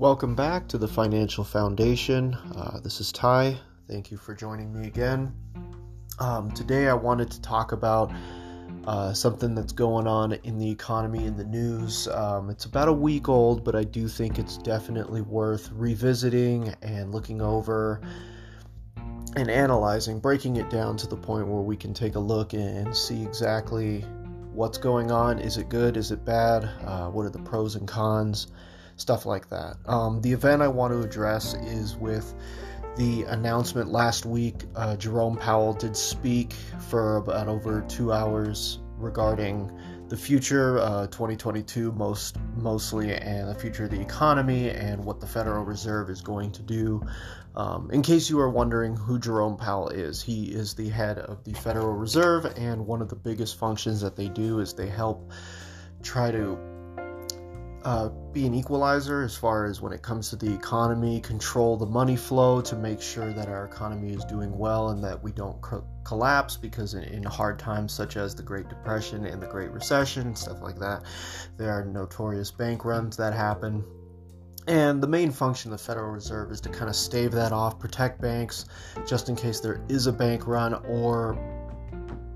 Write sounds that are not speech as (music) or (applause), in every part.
Welcome back to the Financial Foundation. Uh, this is Ty. Thank you for joining me again. Um, today, I wanted to talk about uh, something that's going on in the economy in the news. Um, it's about a week old, but I do think it's definitely worth revisiting and looking over and analyzing, breaking it down to the point where we can take a look and see exactly what's going on. Is it good? Is it bad? Uh, what are the pros and cons? Stuff like that. Um, the event I want to address is with the announcement last week. Uh, Jerome Powell did speak for about over two hours regarding the future, uh, 2022 most mostly, and the future of the economy and what the Federal Reserve is going to do. Um, in case you are wondering who Jerome Powell is, he is the head of the Federal Reserve, and one of the biggest functions that they do is they help try to uh, be an equalizer as far as when it comes to the economy, control the money flow to make sure that our economy is doing well and that we don't co- collapse because in, in, hard times such as the Great Depression and the Great Recession stuff like that, there are notorious bank runs that happen. And the main function of the Federal Reserve is to kind of stave that off, protect banks just in case there is a bank run or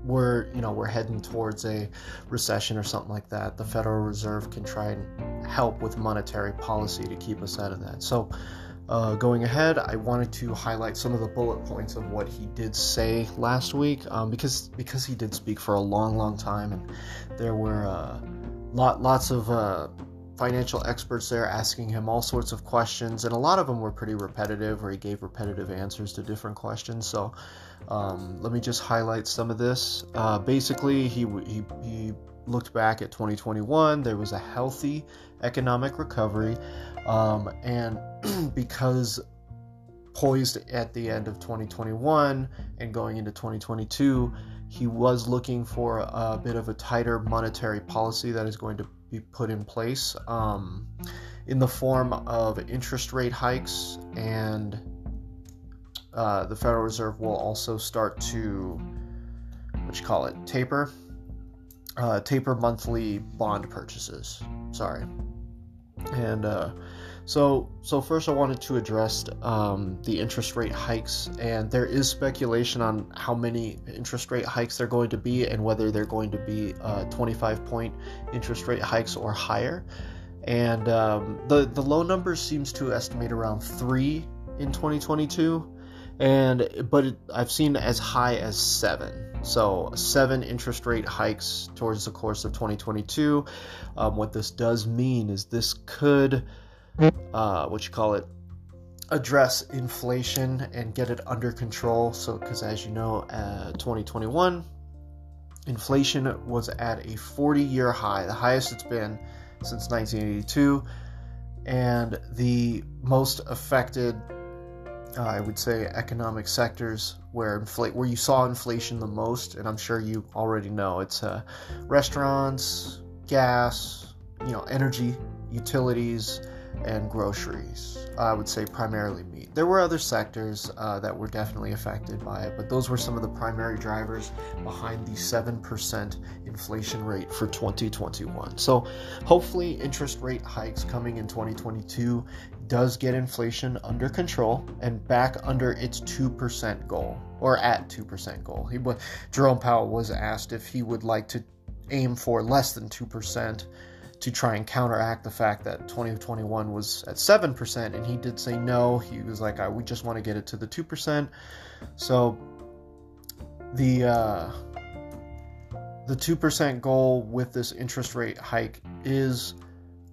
we're you know we're heading towards a recession or something like that the federal reserve can try and help with monetary policy to keep us out of that so uh, going ahead i wanted to highlight some of the bullet points of what he did say last week um, because because he did speak for a long long time and there were uh, lot, lots of uh, financial experts there asking him all sorts of questions, and a lot of them were pretty repetitive, or he gave repetitive answers to different questions. So um, let me just highlight some of this. Uh, basically, he, he, he looked back at 2021. There was a healthy economic recovery, um, and (clears throat) because poised at the end of 2021 and going into 2022, he was looking for a bit of a tighter monetary policy that is going to be put in place um, in the form of interest rate hikes, and uh, the Federal Reserve will also start to, what you call it, taper, uh, taper monthly bond purchases. Sorry, and uh, so, so first I wanted to address um, the interest rate hikes, and there is speculation on how many interest rate hikes they're going to be, and whether they're going to be uh, 25 point interest rate hikes or higher. And um, the the low number seems to estimate around three in 2022, and but it, I've seen as high as seven. So seven interest rate hikes towards the course of 2022. Um, what this does mean is this could uh, what you call it, address inflation and get it under control. So, because as you know, uh, 2021 inflation was at a 40 year high, the highest it's been since 1982, and the most affected. Uh, I would say economic sectors where where you saw inflation the most, and I'm sure you already know it's uh, restaurants, gas, you know, energy, utilities, and groceries. I would say primarily meat. There were other sectors uh, that were definitely affected by it, but those were some of the primary drivers behind the 7% inflation rate for 2021. So, hopefully, interest rate hikes coming in 2022 does get inflation under control and back under its 2% goal or at 2% goal. He Jerome Powell was asked if he would like to aim for less than 2% to try and counteract the fact that 2021 was at 7%, and he did say no. He was like, I, we just want to get it to the 2%. So the uh, the 2% goal with this interest rate hike is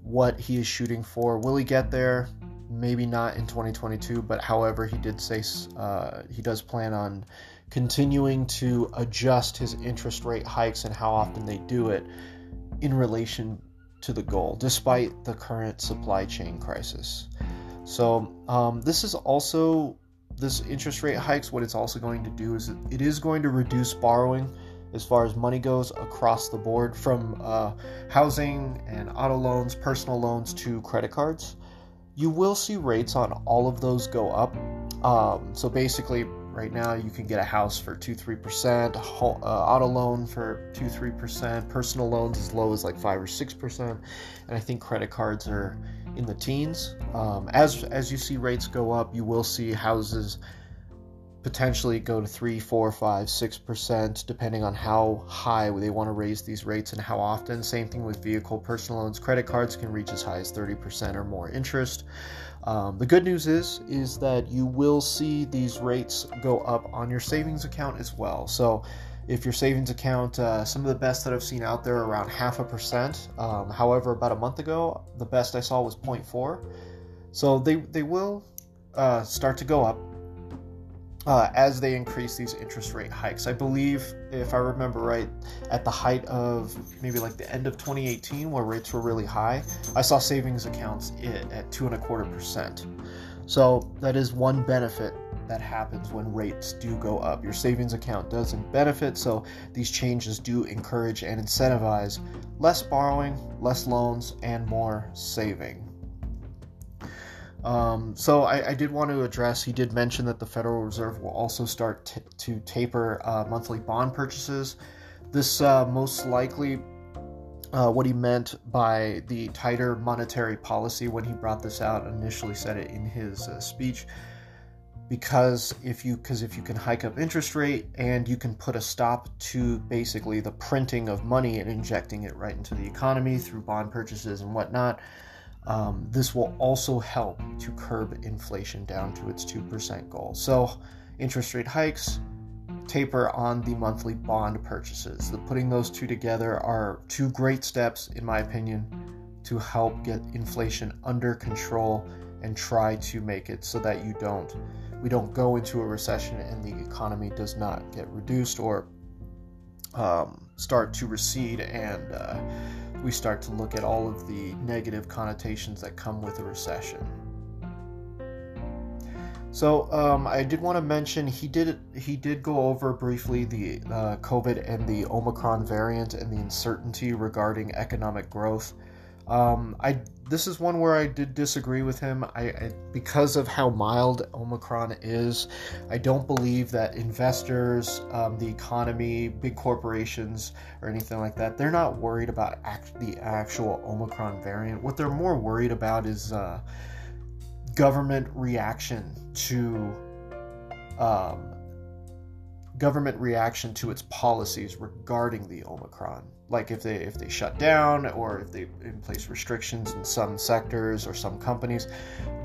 what he is shooting for. Will he get there? Maybe not in 2022, but however, he did say uh, he does plan on continuing to adjust his interest rate hikes and how often they do it in relation to the goal, despite the current supply chain crisis. So, um, this is also this interest rate hikes. What it's also going to do is it is going to reduce borrowing as far as money goes across the board from uh, housing and auto loans, personal loans to credit cards. You will see rates on all of those go up. Um, so basically, Right now, you can get a house for 2 3%, uh, auto loan for 2 3%, personal loans as low as like 5 or 6%, and I think credit cards are in the teens. Um, as, as you see rates go up, you will see houses potentially go to 3 4 5 6% depending on how high they want to raise these rates and how often. Same thing with vehicle personal loans. Credit cards can reach as high as 30% or more interest um, the good news is is that you will see these rates go up on your savings account as well. So if your savings account uh, some of the best that i've seen out there around half a percent. Um, however about a month ago the best i saw was 0.4 so they, they will uh, start to go up uh, as they increase these interest rate hikes. I believe, if I remember right, at the height of maybe like the end of 2018, where rates were really high, I saw savings accounts at two and a quarter percent. So that is one benefit that happens when rates do go up. Your savings account doesn't benefit, so these changes do encourage and incentivize less borrowing, less loans, and more saving. Um, so I, I, did want to address. He did mention that the Federal Reserve will also start t- to taper uh, monthly bond purchases. This uh, most likely uh, what he meant by the tighter monetary policy when he brought this out. Initially, said it in his uh, speech because if you because if you can hike up interest rate and you can put a stop to basically the printing of money and injecting it right into the economy through bond purchases and whatnot um, this will also help to curb inflation down to its 2% goal. So, interest rate hikes, taper on the monthly bond purchases. The, putting those two together are two great steps, in my opinion, to help get inflation under control and try to make it so that you don't we don't go into a recession and the economy does not get reduced or um, start to recede and uh, we start to look at all of the negative connotations that come with a recession. So um, I did want to mention he did he did go over briefly the uh, COVID and the Omicron variant and the uncertainty regarding economic growth. Um, I this is one where I did disagree with him. I, I, because of how mild Omicron is, I don't believe that investors, um, the economy, big corporations, or anything like that, they're not worried about act, the actual Omicron variant. What they're more worried about is uh, government reaction to um, government reaction to its policies regarding the Omicron. Like if they if they shut down or if they in place restrictions in some sectors or some companies,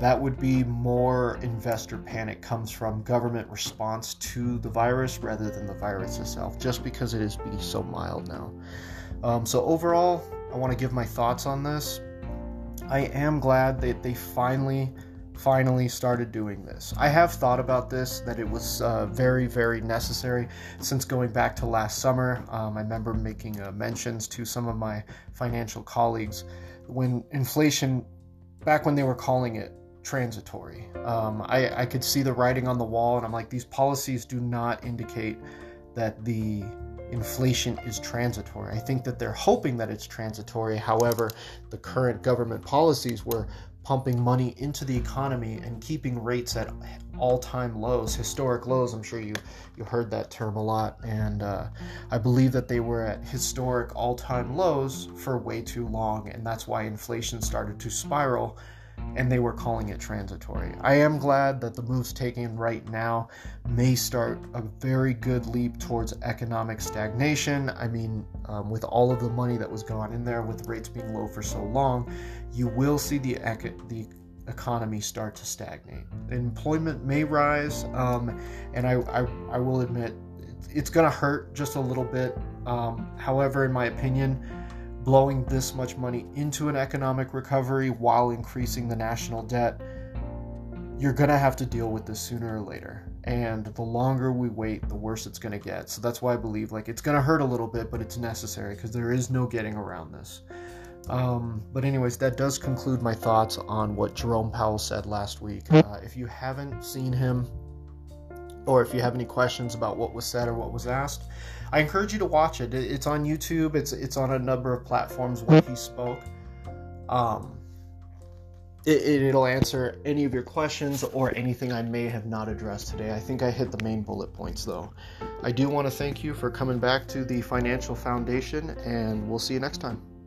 that would be more investor panic comes from government response to the virus rather than the virus itself, just because it is being so mild now. Um, so overall, I want to give my thoughts on this. I am glad that they finally finally started doing this. I have thought about this, that it was uh, very, very necessary since going back to last summer. Um, I remember making uh, mentions to some of my financial colleagues when inflation, back when they were calling it transitory, um, I, I could see the writing on the wall, and I'm like, these policies do not indicate that the inflation is transitory. I think that they're hoping that it's transitory. However, the current government policies were pumping money into the economy and keeping rates at all-time lows, historic lows. I'm sure you you heard that term a lot, and uh, I believe that they were at historic all-time lows for way too long, and that's why inflation started to spiral and they were calling it transitory. I am glad that the moves taken right now may start a very good leap towards economic stagnation. I mean, um, with all of the money that was gone in there, with rates being low for so long, you will see the the economy start to stagnate. Employment may rise, um, and I, I, I will admit it's going to hurt just a little bit. Um, however, in my opinion, blowing this much money into an economic recovery while increasing the national debt, you're going to have to deal with this sooner or later. And the longer we wait, the worse it's going to get. So that's why I believe like it's going to hurt a little bit, but it's necessary because there is no getting around this. Um, but anyways, that does conclude my thoughts on what Jerome Powell said last week. Uh, if you haven't seen him, or if you have any questions about what was said or what was asked, I encourage you to watch it. It's on YouTube. It's it's on a number of platforms where he spoke. Um, it, it'll answer any of your questions or anything I may have not addressed today. I think I hit the main bullet points though. I do want to thank you for coming back to the Financial Foundation, and we'll see you next time.